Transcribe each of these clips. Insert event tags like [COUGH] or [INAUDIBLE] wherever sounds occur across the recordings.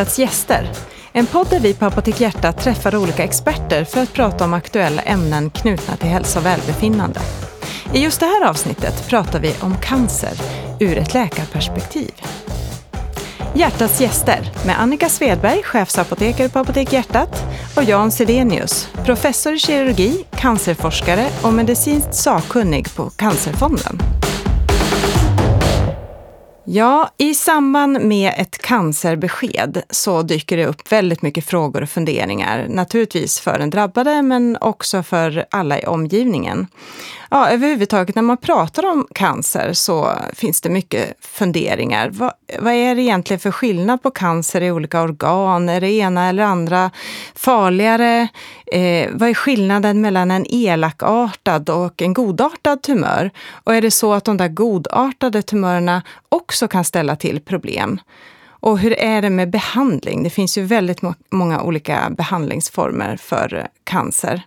Hjärtats gäster. En podd där vi på Apotek Hjärta träffar olika experter för att prata om aktuella ämnen knutna till hälsa och välbefinnande. I just det här avsnittet pratar vi om cancer ur ett läkarperspektiv. Hjärtats gäster med Annika Svedberg, chefsapotekare på Apotek Hjärtat och Jan Selenius, professor i kirurgi, cancerforskare och medicinskt sakkunnig på Cancerfonden. Ja, i samband med ett cancerbesked så dyker det upp väldigt mycket frågor och funderingar. Naturligtvis för den drabbade men också för alla i omgivningen. Ja, överhuvudtaget när man pratar om cancer så finns det mycket funderingar. Vad, vad är det egentligen för skillnad på cancer i olika organ? Är det ena eller andra farligare? Eh, vad är skillnaden mellan en elakartad och en godartad tumör? Och är det så att de där godartade tumörerna också kan ställa till problem? Och hur är det med behandling? Det finns ju väldigt må många olika behandlingsformer för cancer.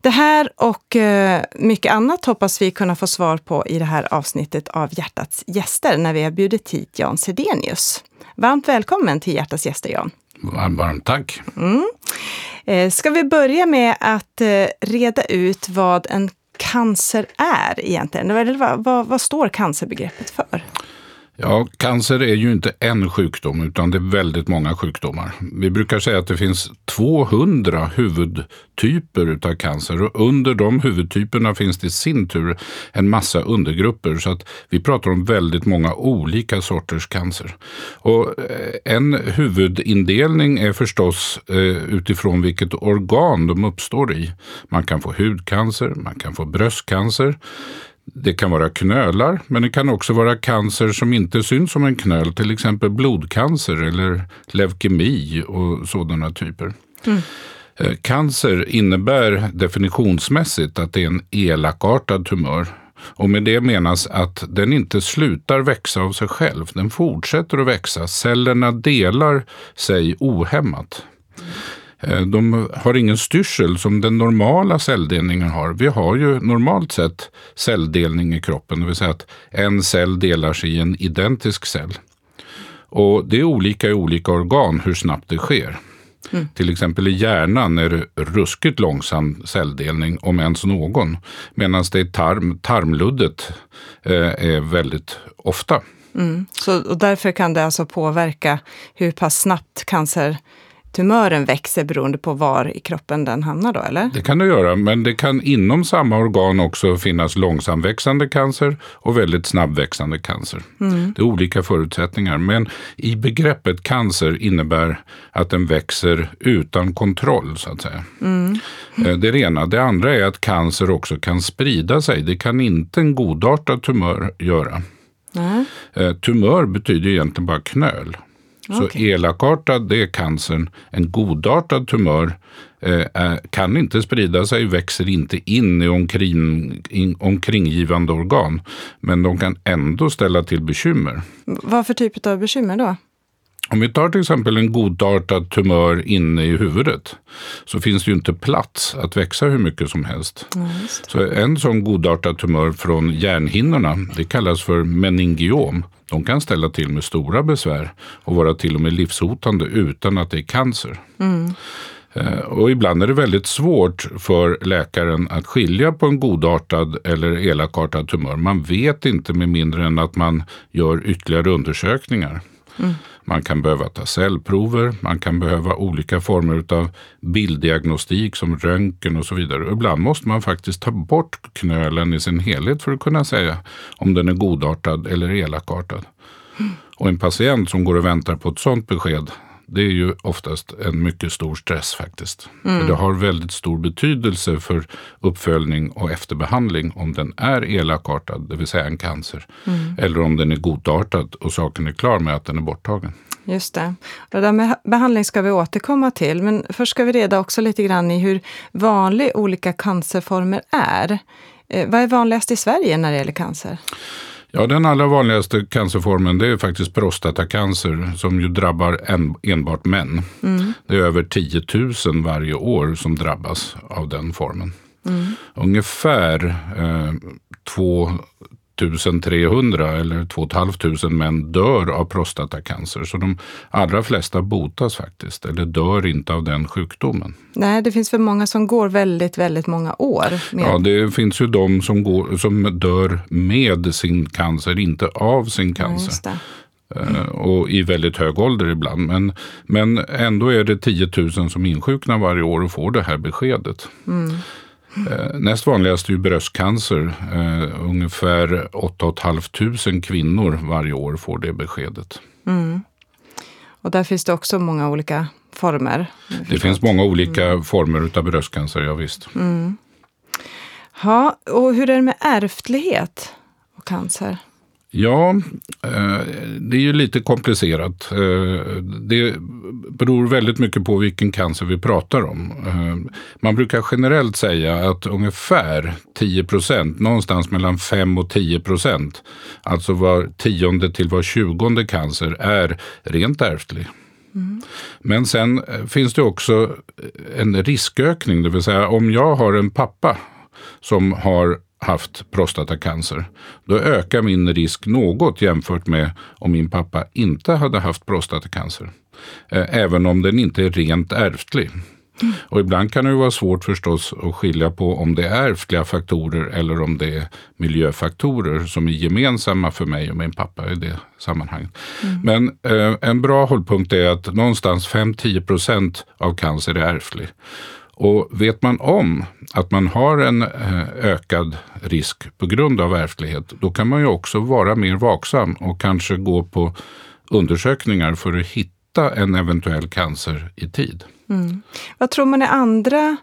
Det här och eh, mycket annat hoppas vi kunna få svar på i det här avsnittet av Hjärtats gäster när vi har bjudit hit Jan Sedenius. Varmt välkommen till Hjärtats gäster Jan. Varmt, tack. Mm. Eh, ska vi börja med att eh, reda ut vad en cancer är egentligen? Vad, vad, vad står cancerbegreppet för? Ja, cancer är ju inte en sjukdom utan det är väldigt många sjukdomar. Vi brukar säga att det finns 200 huvudtyper av cancer och under de huvudtyperna finns det i sin tur en massa undergrupper så att vi pratar om väldigt många olika sorters cancer. Och eh, en huvudindelning är förstås eh, utifrån vilket organ de uppstår i. Man kan få hudcancer, man kan få bröstcancer. Det kan vara knölar, men det kan också vara cancer som inte syns som en knöl, till exempel blodcancer eller leukemi och sådana typer. Mm. Eh, cancer innebär definitionsmässigt att det är en elakartad tumör. Och med det menas att den inte slutar växa av sig själv. Den fortsätter att växa. Cellerna delar sig ohämmat. Eh, de har ingen styrsel som den normala celldelningen har. Vi har ju normalt sett celldelning i kroppen, det vill säga att en cell delar sig i en identisk cell. Och det är olika i olika organ hur snabbt det sker. Mm. Till exempel i hjärnan är det ruskigt långsam celldelning, om ens någon. Medan det i tarm, tarmluddet eh, är väldigt ofta. Mm. Så, och därför kan det alltså påverka hur pass snabbt cancer tumören växer beroende på var i kroppen den hamnar då, eller? Det kan det göra, men det kan inom samma organ också finnas långsamväxande cancer och väldigt snabbväxande cancer. Mm. Det är olika förutsättningar, men i begreppet cancer innebär att den växer utan kontroll, så att säga. Mm. Eh, det är det ena. Det andra är att cancer också kan sprida sig. Det kan inte en godartad tumör göra. Mm. Tumör betyder egentligen bara knöl. Så okay. elakartad det är cancern. En godartad tumör eh, kan inte sprida sig, växer inte in i omkring, in, omkringgivande organ. Men de kan ändå ställa till bekymmer. Vad för typ av bekymmer då? Om vi tar till exempel en godartad tumör inne i huvudet så finns det ju inte plats att växa hur mycket som helst. Ja, så en sån godartad tumör från hjärnhinnorna, det kallas för meningiom. De kan ställa till med stora besvär och vara till och med livshotande utan att det är cancer. Mm. Och ibland är det väldigt svårt för läkaren att skilja på en godartad eller elakartad tumör. Man vet inte med mindre än att man gör ytterligare undersökningar. Mm. Man kan behöva ta cellprover, man kan behöva olika former av bilddiagnostik som röntgen och så vidare. Ibland måste man faktiskt ta bort knölen i sin helhet för att kunna säga om den är godartad eller elakartad. Och en patient som går och väntar på ett sådant besked, det är ju oftast en mycket stor stress faktiskt. Mm. För det har väldigt stor betydelse för uppföljning och efterbehandling om den är elakartad, det vill säga en cancer. Mm. Eller om den är godartad och saken är klar med att den är borttagen. Just det. Det där med behandling ska vi återkomma till, men först ska vi reda också lite grann i hur vanliga olika cancerformer är. Eh, vad är vanligast i Sverige när det gäller cancer? Ja, den allra vanligaste cancerformen det är faktiskt prostatacancer som ju drabbar en, enbart män. Mm. Det är över 10 000 varje år som drabbas av den formen. Mm. Ungefär eh, två 1300 eller 2 500 män dör av prostatacancer. Så de allra flesta botas faktiskt, eller dör inte av den sjukdomen. Nej, det finns för många som går väldigt, väldigt många år. Med... Ja, det finns ju de som, går, som dör med sin cancer, inte av sin cancer. Ja, Mm. och i väldigt hög ålder ibland. Men, men ändå är det 10 000 som insjuknar varje år och får det här beskedet. Mm. Eh, näst vanligast är bröstcancer. Uh, ungefär 8 500 kvinnor varje år får det beskedet. Mm. Och där finns det också många olika former? Det finns många olika mm. former av bröstcancer, ja, visst. Mm. Ja, och hur är det med ärftlighet och cancer? Ja, eh, det är ju lite komplicerat. Eh, det beror väldigt mycket på vilken cancer vi pratar om. Eh, man brukar generellt säga att ungefär 10 procent, någonstans mellan 5 och 10 procent, alltså var tionde till var tjugonde cancer är rent ärftlig. Mm. Men sen finns det också en riskökning, det vill säga om jag har en pappa som har haft prostatacancer, då ökar min risk något jämfört med om min pappa inte hade haft prostatacancer. Eh, även om den inte är rent ärftlig. Och ibland kan det vara svårt förstås att skilja på om det är ärftliga faktorer eller om det är miljöfaktorer som är gemensamma för mig och min pappa i det sammanhanget. Mm. Men eh, en bra hållpunkt är att någonstans 5-10% av cancer är ärftlig. Och vet man om att man har en eh, ökad risk på grund av ärftlighet, då kan man ju också vara mer vaksam och kanske gå på undersökningar för att hitta en eventuell cancer i tid. Mm. Vad tror man är andra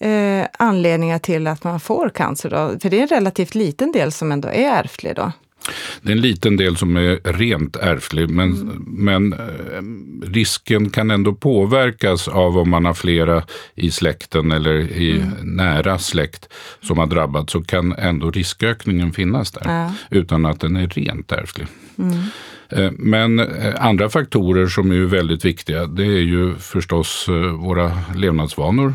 eh, anledningar till att man får cancer? Då? För det är en relativt liten del som ändå är ärftlig. Då. Det är en liten del som är rent ärftlig, men, mm. men eh, risken kan ändå påverkas av om man har flera i släkten eller i mm. nära släkt som har drabbats, så kan ändå riskökningen finnas där, ja. utan att den är rent ärftlig. Mm. Eh, men eh, andra faktorer som är väldigt viktiga, det är ju förstås våra levnadsvanor.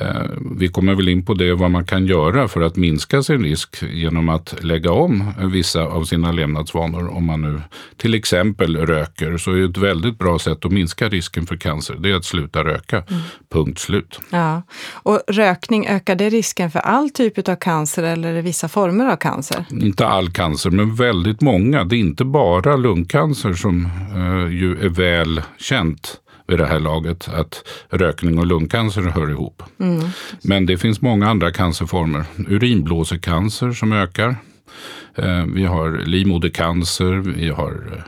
Eh, vi kommer väl in på det vad man kan göra för att minska sin risk genom att lägga om vissa av sina levnadsvanor. Om man nu till exempel röker så är ett väldigt bra sätt att minska risken för cancer det är att sluta röka. Mm. Punkt slut. Ja. Och rökning, ökar det risken för all typ av cancer eller vissa former av cancer? Inte all cancer, men väldigt många. Det är inte bara lungcancer som eh, ju är väl känt vid det här laget att rökning och lungcancer hör ihop. Mm. Men det finns många andra cancerformer. Urinblåsecancer som ökar. Eh, vi har livmodercancer, vi har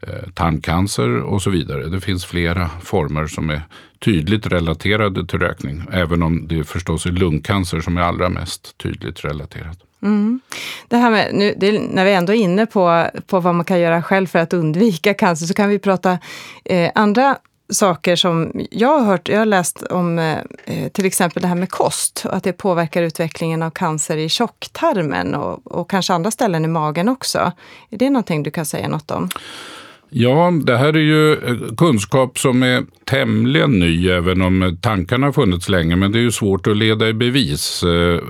eh, tarmcancer och så vidare. Det finns flera former som är tydligt relaterade till rökning. Även om det förstås är lungcancer som är allra mest tydligt relaterat. Mm. Det här med, nu, det, när vi ändå är inne på, på vad man kan göra själv för att undvika cancer så kan vi prata eh, andra saker som jag har hört, jag har läst om eh, eh till exempel det här med kost, att det påverkar utvecklingen av cancer i tjocktarmen och, och kanske andra ställen i magen också. Är det någonting du kan säga något om? Ja, det här är ju eh, kunskap som är tämligen ny, även om tankarna har funnits länge. Men det är ju svårt att leda i bevis eh,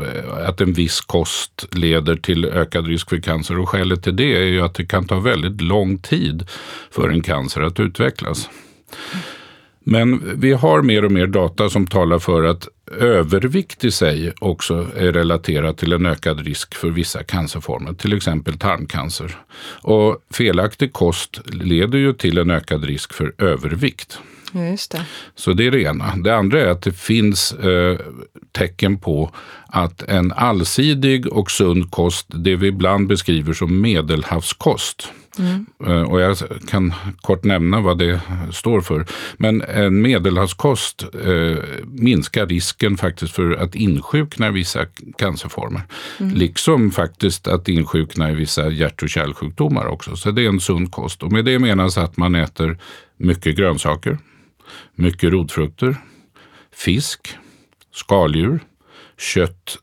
att en viss kost leder till ökad risk för cancer. Och skälet till det är ju att det kan ta väldigt lång tid för en cancer att utvecklas. Men vi har mer och mer data som talar för att övervikt i sig också är relaterat till en ökad risk för vissa cancerformer, till exempel tarmcancer. Och felaktig kost leder ju till en ökad risk för övervikt. Just det. Så det är det ena. Det andra är att det finns eh, tecken på att en allsidig och sund kost, det vi ibland beskriver som medelhavskost, Mm. Och jag kan kort nämna vad det står för. Men en medelhavskost eh, minskar risken faktiskt för att insjukna i vissa cancerformer. Mm. Liksom faktiskt att insjukna i vissa hjärt och kärlsjukdomar också. Så det är en sund kost. Och med det menas att man äter mycket grönsaker, mycket rotfrukter, fisk, skaldjur, kött.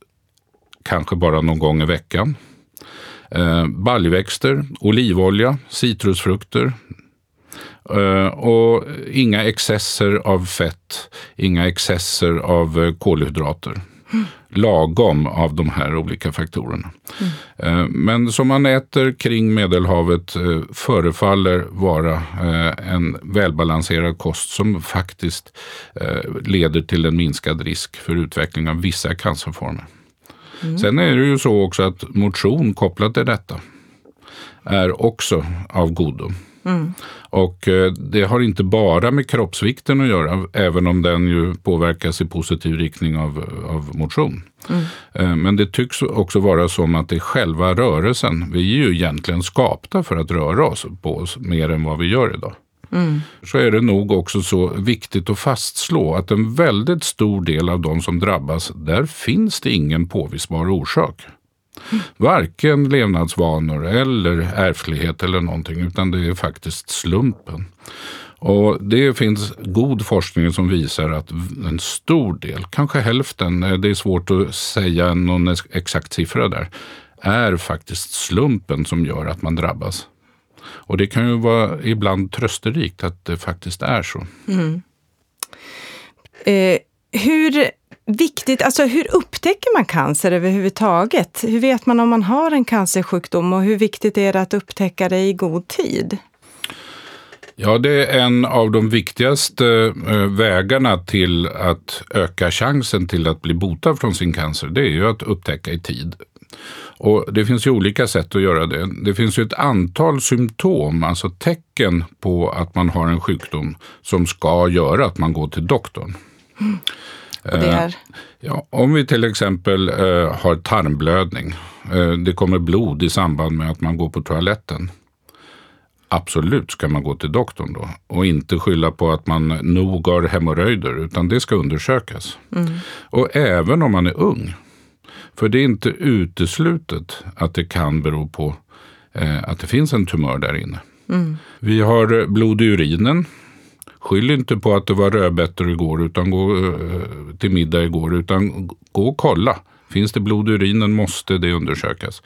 Kanske bara någon gång i veckan. Eh, baljväxter, olivolja, citrusfrukter, eh, och inga excesser av fett, inga excesser av eh, kolhydrater lagom av de här olika faktorerna. Mm. Men som man äter kring Medelhavet eh, förefaller vara eh, en välbalanserad kost som faktiskt leder till en minskad risk för utveckling av vissa cancerformer. Mm. Sen är det ju så också att motion kopplat till detta är också av godo. Mm. Och eh, det har inte bara med kroppsvikten att göra, även om den ju påverkas i positiv riktning av, av motion. Mm. Eh, men det tycks också vara som att det är själva rörelsen. Vi är ju egentligen skapta för att röra oss på oss mer än vad vi gör idag. Mm. Så är det nog också så viktigt att fastslå att en väldigt stor del av de som drabbas, där finns det ingen påvisbar orsak. Varken levnadsvanor eller ärftlighet eller någonting, utan det är faktiskt slumpen. Och Det finns god forskning som visar att en stor del, kanske hälften, eh, det är svårt att säga någon exakt siffra där, är faktiskt slumpen som gör att man drabbas. Och det kan ju vara ibland trösterikt att det faktiskt är så. Mm. Eh, hur viktigt, alltså hur upptäcker man cancer överhuvudtaget? Hur vet man om man har en cancersjukdom och hur viktigt är det att upptäcka det i god tid? Ja, det är en av de viktigaste eh, vägarna till att öka chansen till att bli botad från sin cancer. Det är ju att upptäcka i tid. Och Det finns ju olika sätt att göra det. Det finns ju ett antal symptom, alltså tecken på att man har en sjukdom som ska göra att man går till doktorn. Mm. Och det är? Ja, om vi till exempel eh, har tarmblödning, eh, det kommer blod i samband med att man går på toaletten. Absolut ska man gå till doktorn då och inte skylla på att man nog har hemorrojder utan det ska undersökas. Mm. Och även om man är ung. För det är inte uteslutet att det kan bero på eh, att det finns en tumör där inne. Mm. Vi har blod i urinen Skyll inte på att det var rödbetor igår utan gå eh, till middag igår utan gå och kolla. Finns det blod i urinen måste det undersökas.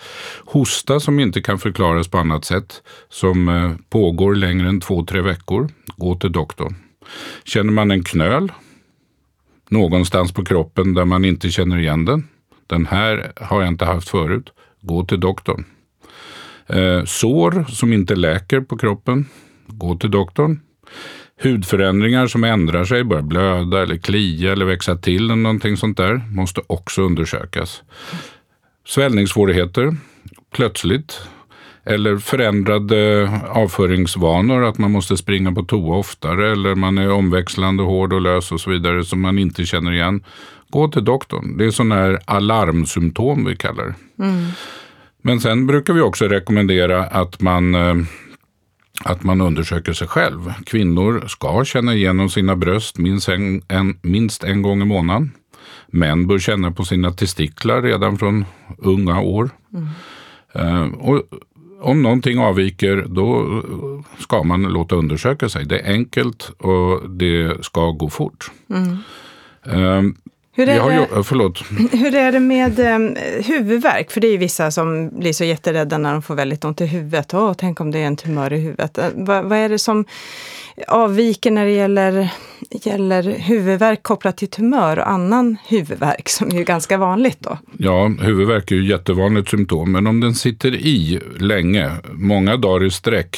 Hosta som inte kan förklaras på annat sätt, som eh, pågår längre än två, tre veckor, gå till doktorn. Känner man en knöl någonstans på kroppen där man inte känner igen den, den här har jag inte haft förut, gå till doktorn. Eh, sår som inte läker på kroppen, gå till doktorn hudförändringar som ändrar sig, börjar blöda eller klia eller växa till eller någonting sånt där, måste också undersökas. Svällningssvårigheter, plötsligt, eller förändrade avföringsvanor, att man måste springa på toa oftare eller man är omväxlande, hård och lös och så vidare som man inte känner igen. Gå till doktorn. Det är sådana här alarmsymptom vi kallar det. Mm. Men sen brukar vi också rekommendera att man eh, att man undersöker sig själv. Kvinnor ska känna igenom sina bröst minst en, en, minst en gång i månaden. Män bör känna på sina testiklar redan från unga år. Mm. Uh, och om någonting avviker då ska man låta undersöka sig. Det är enkelt och det ska gå fort. Mm. Uh, hur är, det, förlåt. hur är det med um, huvudvärk? För det är ju vissa som blir så jätterädda när de får väldigt ont i huvudet. Åh, tänk om det är en tumör i huvudet. Uh, vad, vad är det som avviker när det gäller, gäller huvudvärk kopplat till tumör och annan huvudvärk som är ganska vanligt då? Ja, huvudvärk är ju jättevanligt symptom, men om den sitter i länge, många dagar i sträck,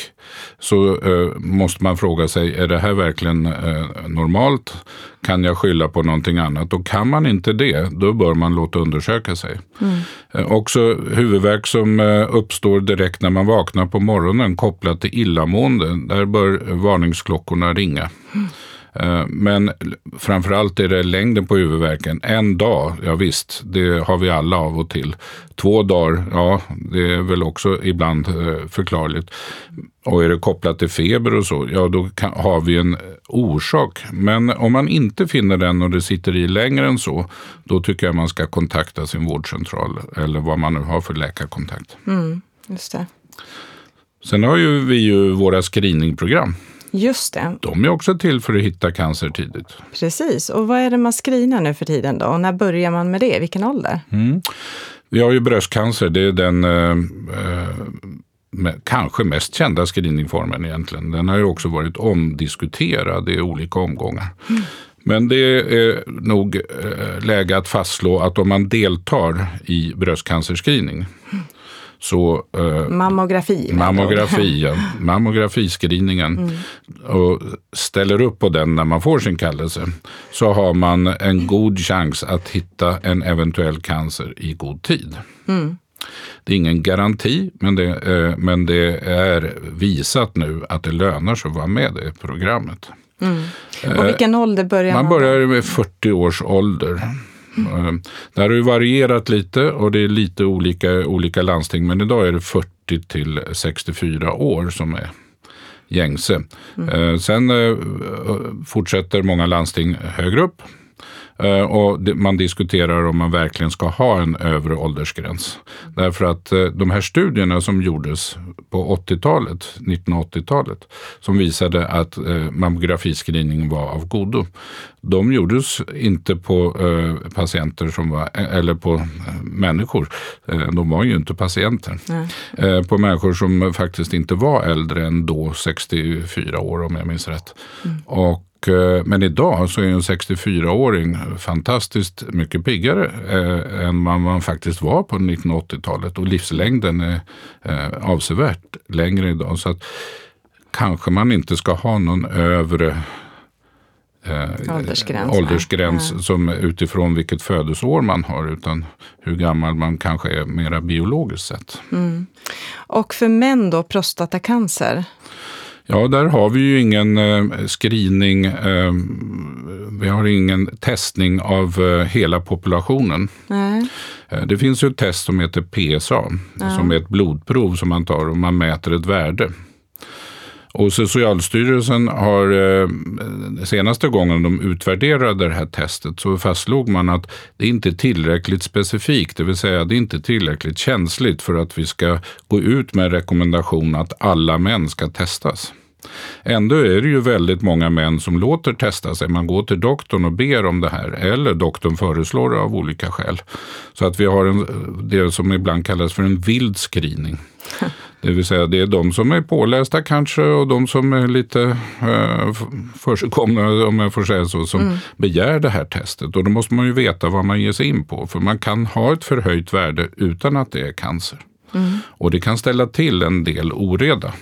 så eh, måste man fråga sig, är det här verkligen eh, normalt? Kan jag skylla på någonting annat? Och kan man inte det, då bör man låta undersöka sig. Mm. Eh, också huvudvärk som eh, uppstår direkt när man vaknar på morgonen kopplat till illamående. Där bör varningsklockorna ringa. Mm. Men framförallt är det längden på huvudvärken. En dag, ja visst, det har vi alla av och till. Två dagar, ja det är väl också ibland förklarligt. Och är det kopplat till feber och så, ja då kan, har vi en orsak. Men om man inte finner den och det sitter i längre än så, då tycker jag man ska kontakta sin vårdcentral eller vad man nu har för läkarkontakt. Mm, just det. Sen har ju vi ju våra screeningprogram. Just det. De är också till för att hitta cancer tidigt. Precis. Och vad är det man screenar nu för tiden då? Och när börjar man med det? Vilken ålder? Mm. Vi har ju bröstcancer. Det är den eh, eh kanske mest kända screeningformen egentligen. Den har ju också varit omdiskuterad i olika omgångar. Mm. Men det är nog eh, läge att fastslå att om man deltar i bröstcancerscreening så, eh, mammografi. Mammografi, [LAUGHS] ja. Mammografiscreeningen. Mm. Och ställer upp på den när man får sin kallelse så har man en god chans att hitta en eventuell cancer i god tid. Mm. Det är ingen garanti, men det, eh, men det är visat nu att det lönar sig att vara med i programmet. Mm. Och vilken ålder börjar man? Man börjar med 40 års ålder. Mm. Det har ju varierat lite och det är lite olika olika landsting. Men idag är det 40 till 64 år som är gängse. Mm. Sen eh, fortsätter många landsting högre upp. Eh, och man diskuterar om man verkligen ska ha en övre åldersgräns. Därför att eh, de här studierna som gjordes på 80-talet, 1980-talet, som visade att eh, mammografiscreening var av godo. De gjordes inte på patienter som var, eller på människor. De var ju inte patienter. Nej. På människor som faktiskt inte var äldre än då 64 år om jag minns rätt. Mm. Och Eh, men idag så är en 64-åring fantastiskt mycket piggare eh, än vad man faktiskt var på 1980-talet. Och livslängden är eh, avsevärt längre idag. Så att kanske man inte ska ha någon övre eh, åldersgräns, åldersgräns som utifrån vilket födelseår man har. Utan hur gammal man kanske är mera biologiskt sett. Mm. Och för män då, prostatacancer? Ja, där har vi ju ingen eh, screening. Eh, vi har ingen testning av eh, hela populationen. Nej. Det finns ju ett test som heter PSA, ja. som är ett blodprov som man tar och man mäter ett värde. Och Socialstyrelsen har eh, senaste gången de utvärderade det här testet så fastslog man att det inte är tillräckligt specifikt, det vill säga det är inte tillräckligt känsligt för att vi ska gå ut med rekommendation att alla män ska testas. Ändå är det ju väldigt många män som låter testa sig. Man går till doktorn och ber om det här eller doktorn föreslår det av olika skäl. Så att vi har en, det som ibland kallas för en vild screening. Det vill säga det är de som är pålästa kanske och de som är lite eh, försigkomna, om jag får säga så, som mm. begär det här testet. Och då måste man ju veta vad man ger sig in på. För man kan ha ett förhöjt värde utan att det är cancer. Mm. Och det kan ställa till en del oreda.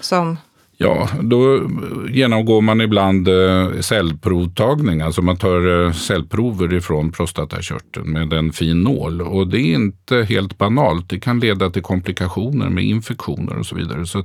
Som? Ja, då genomgår man ibland eh, cellprovtagning. Alltså man tar eh, cellprover ifrån prostatakörteln med en fin nål. Och det är inte helt banalt. Det kan leda till komplikationer med infektioner och så vidare. Så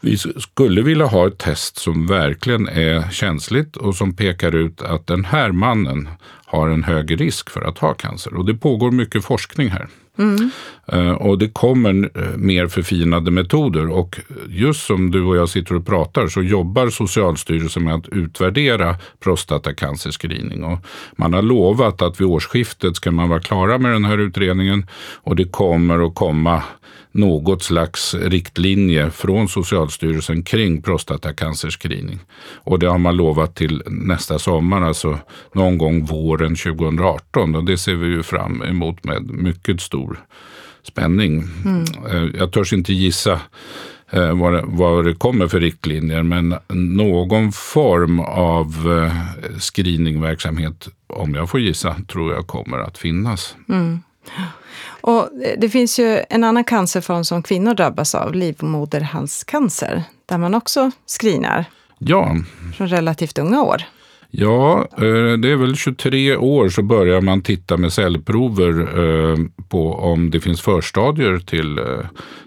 vi skulle vilja ha ett test som verkligen är känsligt och som pekar ut att den här mannen har en hög risk för att ha cancer. Och det pågår mycket forskning här. Mm. Eh, och det kommer eh, mer förfinade metoder och just som du och jag sitter och pratar så jobbar Socialstyrelsen med att utvärdera prostatacancerscreening. Och man har lovat att vid årsskiftet ska man vara klara med den här utredningen och det kommer att komma något slags riktlinje från Socialstyrelsen kring prostatacancerscreening. Och det har man lovat till nästa sommar, alltså någon gång våren 2018. Och det ser vi ju fram emot med mycket stor spänning. Mm. Eh, jag törs inte gissa eh, vad det, vad det kommer för riktlinjer, men någon form av eh, screeningverksamhet, om jag får gissa, tror jag kommer att finnas. Mm. Och det finns ju en annan cancerform som kvinnor drabbas av, livmoderhalscancer, där man också screenar. Ja. Från relativt unga år. Ja, eh, det är väl 23 år så börjar man titta med cellprover eh, på om det finns förstadier till, eh,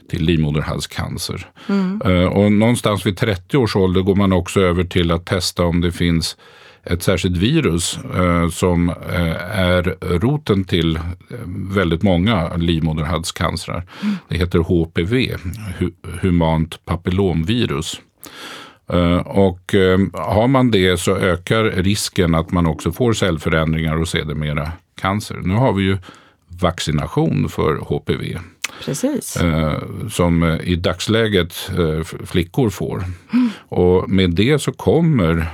till livmoderhalscancer. Mm. Och någonstans vid 30 års ålder går man också över till att testa om det finns ett särskilt virus eh, som eh, är roten till väldigt många livmoderhalscancrar. Mm. Det heter HPV, hu humant papillomvirus. Eh, och eh, har man det så ökar risken att man också får cellförändringar och sedermera cancer. Nu har vi ju vaccination för HPV. Precis. Eh, som i dagsläget flickor får. Mm. Och med det så kommer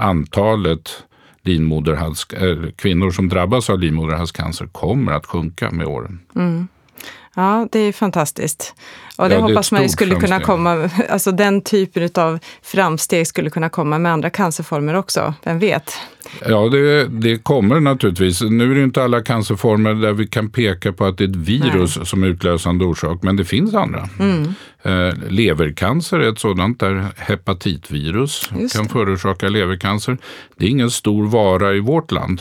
antalet kvinnor som drabbas av livmoderhalscancer kommer att sjunka med åren. Mm. Ja, det är fantastiskt. Och det Ja, det hoppas man skulle kunna komma, alltså den typen av framsteg skulle kunna komma med andra cancerformer också. Vem vet? Ja, det, det kommer naturligtvis. Nu är det inte alla cancerformer där vi kan peka på att det är ett virus som är utlösande orsak, men det finns andra. Mm. Eh, levercancer är ett sådant där hepatitvirus Just kan det. förorsaka levercancer. Det är ingen stor vara i vårt land.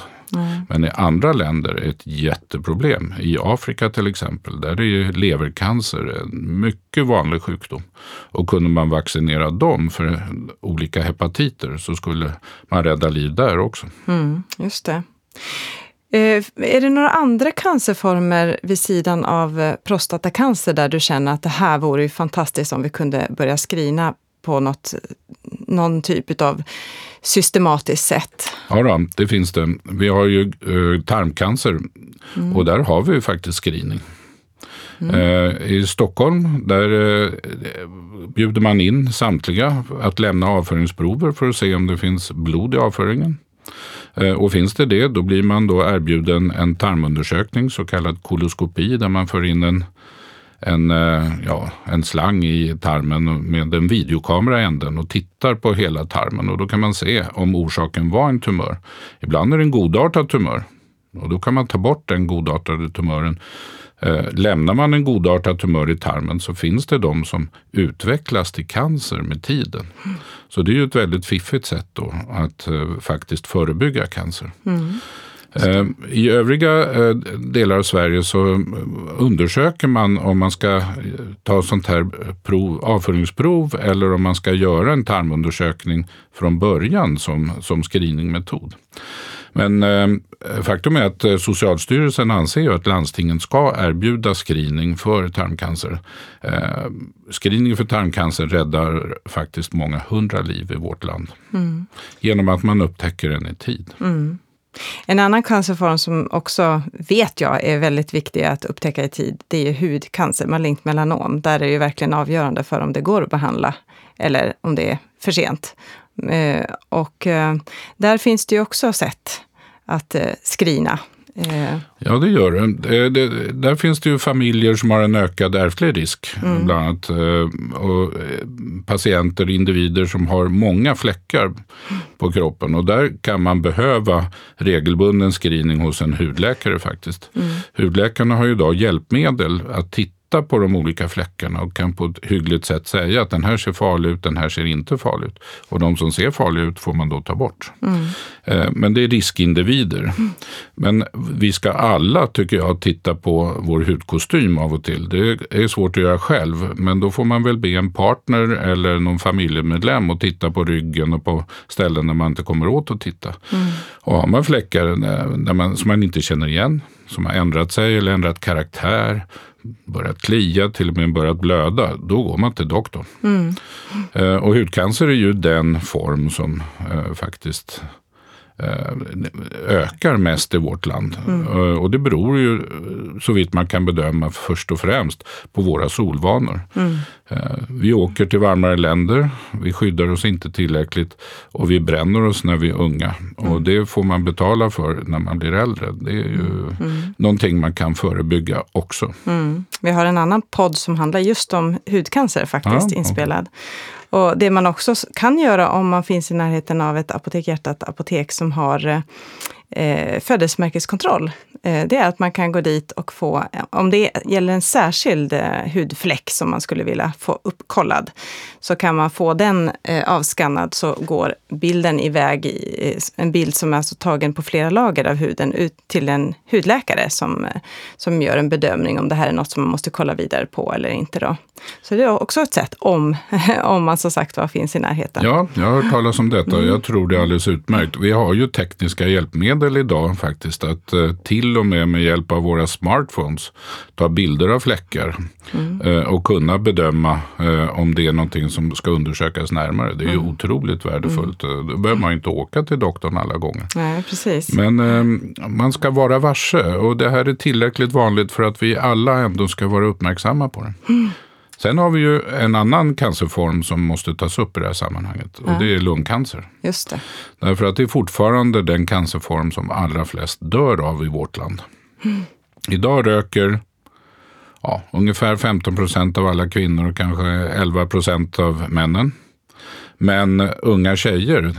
Men i andra länder är det ett jätteproblem. I Afrika till exempel, där är ju levercancer en mycket vanlig sjukdom. Och kunde man vaccinera dem för olika hepatiter så skulle man rädda liv där också. Mm, just det. Eh, är det några andra cancerformer vid sidan av eh, prostatacancer där du känner att det här vore ju fantastiskt om vi kunde börja screena på något, någon typ av systematiskt sätt? Ja, då, det finns det. Vi har ju eh, tarmcancer och där har vi ju faktiskt screening. Eh, I Stockholm där eh, bjuder man in samtliga att lämna avföringsprover för att se om det finns blod i avföringen. Eh, Och finns det det, då blir man då erbjuden en tarmundersökning, så kallad koloskopi, där man för in en, en, eh, ja, en slang i tarmen med en videokamera i änden och tittar på hela tarmen. Och då kan man se om orsaken var en tumör. Ibland är det en godartad tumör. Och då kan man ta bort den godartade tumören. Eh, lämnar man en godartad tumör i tarmen så finns det de som utvecklas till cancer med tiden. Så det är ju ett väldigt fiffigt sätt då att eh, faktiskt förebygga cancer. Mm. I övriga eh, delar av Sverige så eh, undersöker man om man ska eh, ta sånt här prov, avföringsprov eller om man ska göra en tarmundersökning från början som, som screeningmetod. Men eh, faktum är att eh, Socialstyrelsen anser att landstingen ska erbjuda screening för tarmcancer. Eh, screening för tarmcancer räddar faktiskt många hundra liv i vårt land. Genom att man upptäcker den i tid. En annan cancerform som också vet jag är väldigt viktig att upptäcka i tid, det är ju hudcancer, malignt melanom. Där är det ju verkligen avgörande för om det går att behandla eller om det är för sent. Eh, och eh, där finns det ju också sätt att eh, screena. Eh, Ja, det gör det. det, där finns det ju familjer som har en ökad ärftlig risk. Bland annat. eh, Och eh, patienter, individer som har många fläckar på kroppen. Och där kan man behöva regelbunden screening hos en hudläkare faktiskt. Hudläkarna har ju idag hjälpmedel att titta på de olika fläckarna och kan på ett hyggligt sätt säga att den här ser farlig ut, den här ser inte farlig ut. Och de som ser farliga ut får man då ta bort. Eh, Men det är riskindivider. Men vi ska alla, tycker jag, titta på vår hudkostym av och till. Det är svårt att göra själv, men då får man väl be en partner eller någon familjemedlem att titta på ryggen och på ställen där man inte kommer åt att titta. Och har man fläckar där- där man, som man inte känner igen, som har ändrat sig eller ändrat karaktär, börjat klia, till och med börjat blöda, då går man till doktorn. Eh, Och hudcancer är ju den form som eh, faktiskt ökar mest i vårt land. Eh, Och det beror ju, eh, så vitt man kan bedöma, först och främst på våra solvanor. Eh, Vi åker till varmare länder, vi skyddar oss inte tillräckligt och vi bränner oss när vi är unga. Och det får man betala för när man blir äldre. Det är ju någonting man kan förebygga också. Mm. Vi har en annan podd som handlar just om hudcancer faktiskt, Ja, inspelad. Och det man också kan göra om man finns i närheten av ett Apotek Hjärtat apotek som har eh, födelsemärkeskontroll, eh, det är att man kan gå dit och få, eh, om det gäller en särskild eh, hudfläck som man skulle vilja få uppkollad, så kan man få den eh, avskannad så går bilden iväg i en bild som är alltså tagen på flera lager av huden ut till en hudläkare som, eh, som gör en bedömning om det här är något som man måste kolla vidare på eller inte. Då. Så det är också ett sätt om, [LAUGHS] om man som sagt var finns i närheten. Ja, jag har hört talas om detta och jag tror det är alldeles utmärkt. Vi har ju tekniska hjälpmedel idag faktiskt att eh, till och med med hjälp av våra smartphones ta bilder av fläckar eh, och kunna bedöma om det är någonting som ska undersökas närmare. Det är ju otroligt värdefullt. Eh, Då behöver man ju inte åka till doktorn alla gånger. Nej, precis. Men eh, man ska vara varse och det här är tillräckligt vanligt för att vi alla ändå ska vara uppmärksamma på det. Sen har vi ju en annan cancerform som måste tas upp i det här sammanhanget och det är lungcancer. Just det. Därför att det är fortfarande den cancerform som allra flest dör av i vårt land. Idag röker ja, ungefär 15 procent av alla kvinnor och kanske 11 procent av männen. Men unga tjejer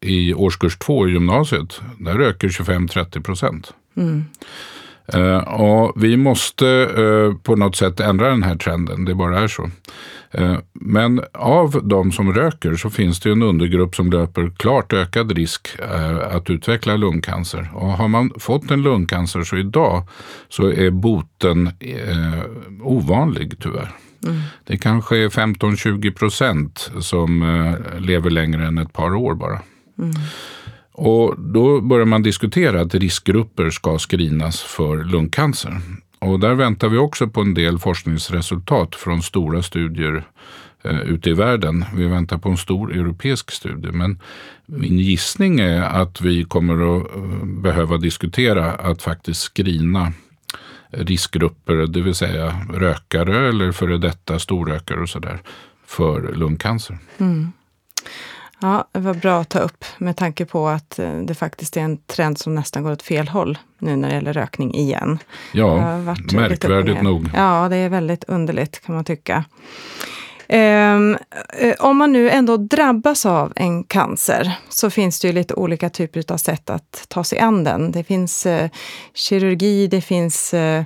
i årskurs två i gymnasiet, där röker 25-30 procent. Mm. Uh, och vi måste uh, på något sätt ändra den här trenden, det bara är så. Uh, men av de som röker så finns det en undergrupp som löper klart ökad risk att utveckla lungcancer. Och har man fått en lungcancer så idag så är boten ovanlig tyvärr. Mm. Det kanske är 15-20 procent som lever längre än ett par år bara. Mm. Och då börjar man diskutera att riskgrupper ska screenas för lungcancer. Och där väntar vi också på en del forskningsresultat från stora studier eh, ute i världen. Vi väntar på en stor europeisk studie. Men min gissning är att vi kommer att eh, behöva diskutera att faktiskt screena riskgrupper, det vill säga rökare eller före detta storrökare och sådär, för lungcancer. Mm. Ja, det var bra att ta upp med tanke på att eh, det faktiskt är en trend som nästan går åt fel håll nu när det gäller rökning igen. Ja, märkvärdigt nog. Ja, det är väldigt underligt kan man tycka. Ehm, eh, om man nu ändå drabbas av en cancer så finns det ju lite olika typer av sätt att ta sig an den. Det finns eh, kirurgi, det finns eh,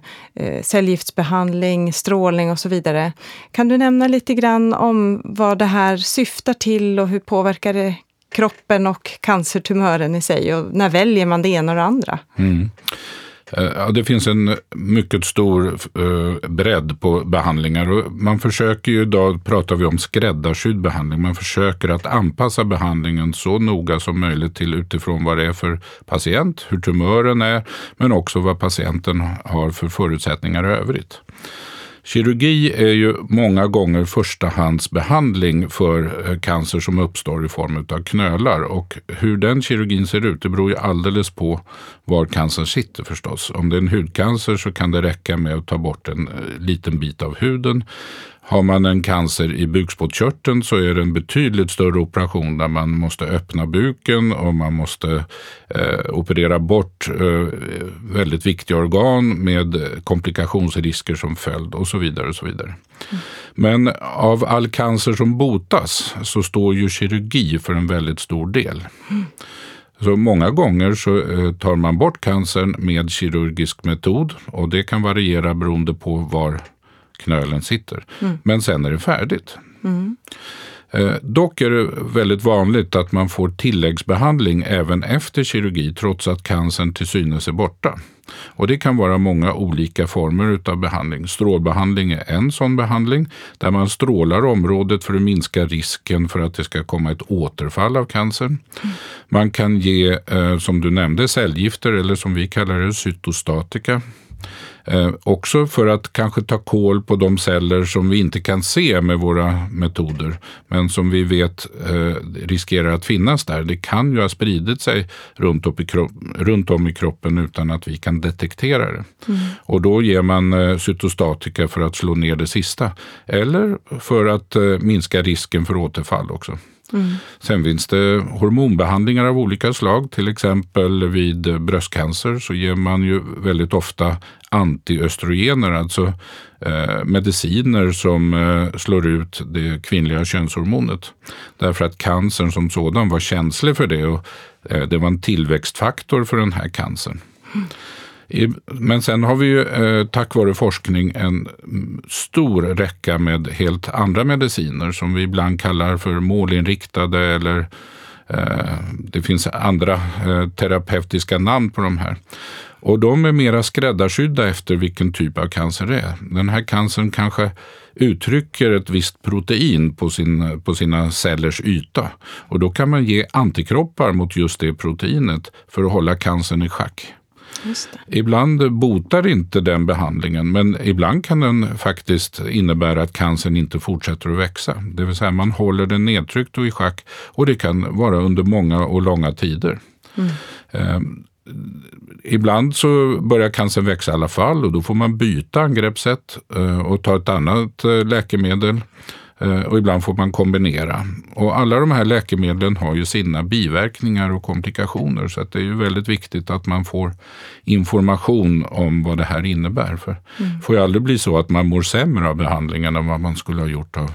cellgiftsbehandling, strålning och så vidare. Kan du nämna lite grann om vad det här syftar till och hur påverkar det kroppen och cancertumören i sig? Och när väljer man det ena och det andra? Mm. Eh, ja, det finns en mycket stor eh, bredd på behandlingar. Och man försöker ju, idag pratar vi om skräddarsydd behandling. Man försöker att anpassa behandlingen så noga som möjligt till utifrån vad det är för patient, hur tumören är, men också vad patienten har för förutsättningar i övrigt. Kirurgi är ju många gånger förstahandsbehandling för eh, cancer som uppstår i form av knölar. Och hur den kirurgin ser ut det beror ju alldeles på var cancern sitter förstås. Om det är en hudcancer så kan det räcka med att ta bort en eh, liten bit av huden. Har man en cancer i bukspottkörteln så är det en betydligt större operation där man måste öppna buken och man måste eh, operera bort eh, väldigt viktiga organ med komplikationsrisker som följd och så vidare. Och så vidare. Mm. Men av all cancer som botas så står ju kirurgi för en väldigt stor del. Mm. Så många gånger så eh, tar man bort cancern med kirurgisk metod och det kan variera beroende på var knölen sitter. Mm. Men sen är det färdigt. Mm. Eh, dock är det väldigt vanligt att man får tilläggsbehandling även efter kirurgi trots att cancern till synes är borta. Och det kan vara många olika former av behandling. Strålbehandling är en sån behandling där man strålar området för att minska risken för att det ska komma ett återfall av cancern. Man kan ge, eh, som du nämnde, cellgifter eller som vi kallar det, cytostatika Eh, också för att kanske ta koll på de celler som vi inte kan se med våra metoder, men som vi vet eh, riskerar att finnas där. Det kan ju ha spridit sig runt, upp i runt om i kroppen utan att vi kan detektera det. Mm. Och då ger man eh, cytostatika för att slå ner det sista, eller för att eh, minska risken för återfall också. Mm. Sen finns det hormonbehandlingar av olika slag. Till exempel vid bröstcancer så ger man ju väldigt ofta antiöstrogener, alltså eh, mediciner som eh, slår ut det kvinnliga könshormonet. Därför att cancern som sådan var känslig för det och eh, det var en tillväxtfaktor för den här cancern. Mm. Men sen har vi ju eh, tack vare forskning en mm, stor räcka med helt andra mediciner som vi ibland kallar för målinriktade eller eh, det finns andra eh, terapeutiska namn på de här. Och de är mera skräddarsydda efter vilken typ av cancer det är. Den här cancern kanske uttrycker ett visst protein på, sin, på sina cellers yta. Och då kan man ge antikroppar mot just det proteinet för att hålla cancern i schack. Ibland botar inte den behandlingen men ibland kan den faktiskt innebära att cancern inte fortsätter att växa. Det vill säga man håller den nedtryckt och i schack och det kan vara under många och långa tider. Mm. Ibland så börjar cancern växa i alla fall och då får man byta angreppssätt eh, och ta ett annat eh, läkemedel. Eh, och ibland får man kombinera. Och alla de här läkemedlen har ju sina biverkningar och komplikationer. Så det är ju väldigt viktigt att man får information om vad det här innebär. För mm. det får ju aldrig bli så att man mår sämre av behandlingen än vad man skulle ha gjort av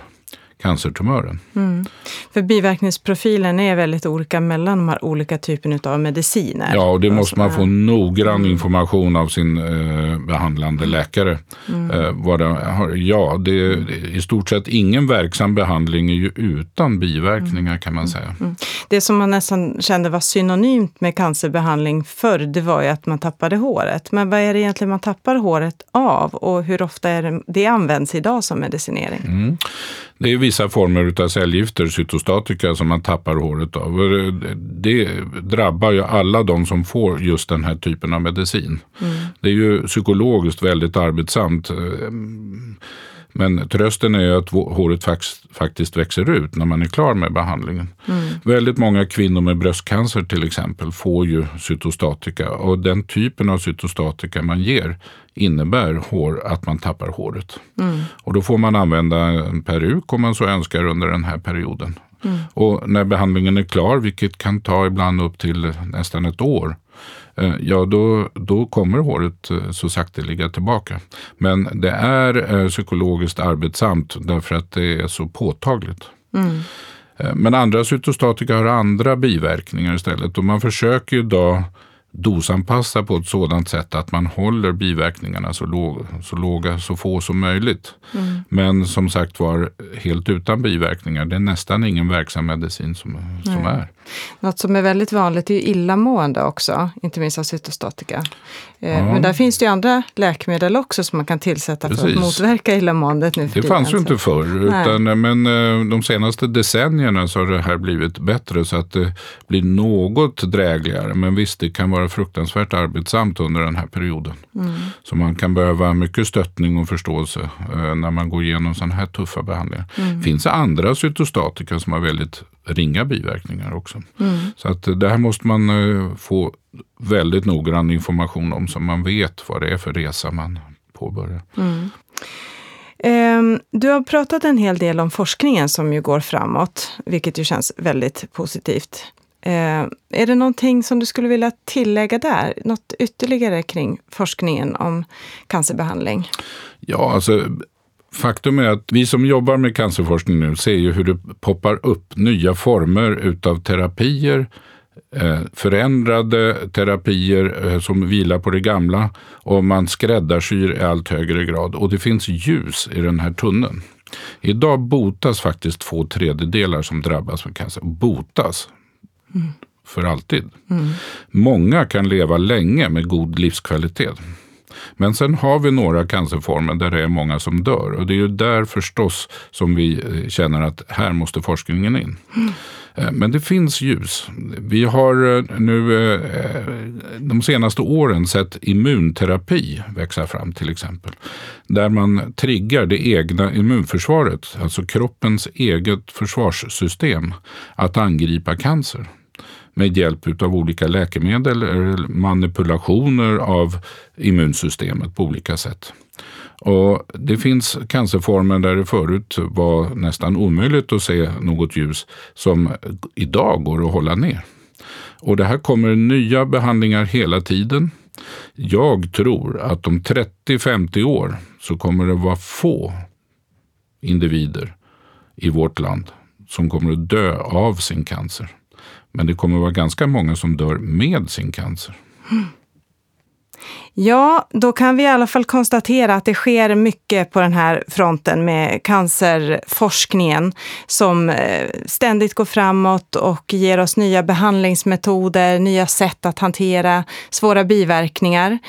cancertumören. Mm. För biverkningsprofilen är väldigt olika mellan de här olika typerna av mediciner. Ja, och det måste man få noggrann mm. information av sin eh, behandlande läkare. Mm. Eh, vad det har. Ja, det är i stort sett ingen verksam behandling är ju utan biverkningar kan man mm. säga. Mm. Det som man nästan kände var synonymt med cancerbehandling förr, det var ju att man tappade håret. Men vad är det egentligen man tappar håret av och hur ofta är det, det används idag som medicinering? Det är vissa former av cellgifter, cytostatika, som man tappar håret av. Det drabbar ju alla de som får just den här typen av medicin. Mm. Det är ju psykologiskt väldigt arbetsamt. Men trösten är att håret faktiskt växer ut när man är klar med behandlingen. Mm. Väldigt många kvinnor med bröstcancer till exempel får ju cytostatika och den typen av cytostatika man ger innebär hår, att man tappar håret. Mm. Och då får man använda en peruk om man så önskar under den här perioden. Mm. Och när behandlingen är klar, vilket kan ta ibland upp till nästan ett år, ja då, då kommer håret eh, så sakteliga tillbaka. Men det är eh, psykologiskt arbetsamt därför att det är så påtagligt. Mm. Men andra cytostatika har andra biverkningar istället och man försöker idag dosanpassa på ett sådant sätt att man håller biverkningarna så, låg, så låga, så få som möjligt. Mm. Men som sagt var, helt utan biverkningar. Det är nästan ingen verksam medicin som, som är. Något som är väldigt vanligt är illamående också, inte minst av cytostatika. Eh, ja. Men där finns det ju andra läkemedel också som man kan tillsätta Precis. för att motverka illamåendet nu för Det fanns ju inte förr, utan, men eh, de senaste decennierna så har det här blivit bättre så att det blir något drägligare. Men visst, det kan vara fruktansvärt arbetsamt under den här perioden. Mm. Så man kan behöva mycket stöttning och förståelse eh, när man går igenom sådana här tuffa behandlingar. Mm. finns det andra cytostatika som har väldigt ringa biverkningar också. Mm. Så att det här måste man eh, få väldigt noggrann information om så man vet vad det är för resa man påbörjar. Mm. Ehm, du har pratat en hel del om forskningen som ju går framåt, vilket ju känns väldigt positivt. Eh, är det någonting som du skulle vilja tillägga där? Något ytterligare kring forskningen om cancerbehandling? Ja, alltså Faktum är att vi som jobbar med cancerforskning nu ser ju hur det poppar upp nya former utav terapier, eh, förändrade terapier eh, som vilar på det gamla och man skräddarsyr i allt högre grad. Och det finns ljus i den här tunneln. Idag botas faktiskt två tredjedelar som drabbas av cancer. Botas. Mm. För alltid. Mm. Många kan leva länge med god livskvalitet. Men sen har vi några cancerformer där det är många som dör. Och det är ju där förstås som vi eh, känner att här måste forskningen in. Mm. Men det finns ljus. Vi har eh, nu de senaste åren sett immunterapi växa fram till exempel. Där man triggar det egna immunförsvaret, alltså kroppens eget försvarssystem, att angripa cancer med hjälp av olika läkemedel eller manipulationer av immunsystemet på olika sätt. Och Det finns cancerformer där det förut var nästan omöjligt att se något ljus som idag går att hålla ner. Och Det här kommer nya behandlingar hela tiden. Jag tror att om 30-50 år så kommer det vara få individer i vårt land som kommer att dö av sin cancer. Men det kommer att vara ganska många som dör med sin cancer. Ja, då kan vi i alla fall konstatera att det sker mycket på den här fronten med cancerforskningen som eh, ständigt går framåt och ger oss nya behandlingsmetoder, nya sätt att hantera svåra biverkningar.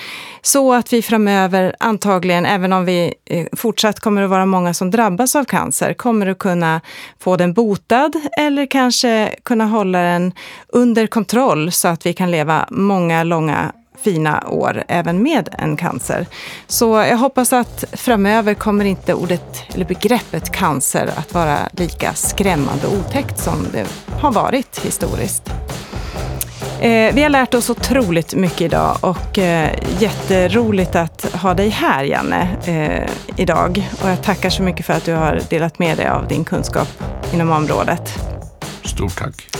Så att vi framöver antagligen, även om vi eh, fortsatt kommer att vara många som drabbas av cancer, kommer att kunna få den botad eller kanske kunna hålla den under kontroll så att vi kan leva många långa fina år även med en cancer. Så jag hoppas att framöver kommer inte ordet eller begreppet cancer att vara lika skrämmande och otäckt som det har varit historiskt. Eh, vi har lärt oss otroligt mycket idag och eh, jätteroligt att ha dig här, Janne, eh, idag. Och jag tackar så mycket för att du har delat med dig av din kunskap inom området. Stort tack.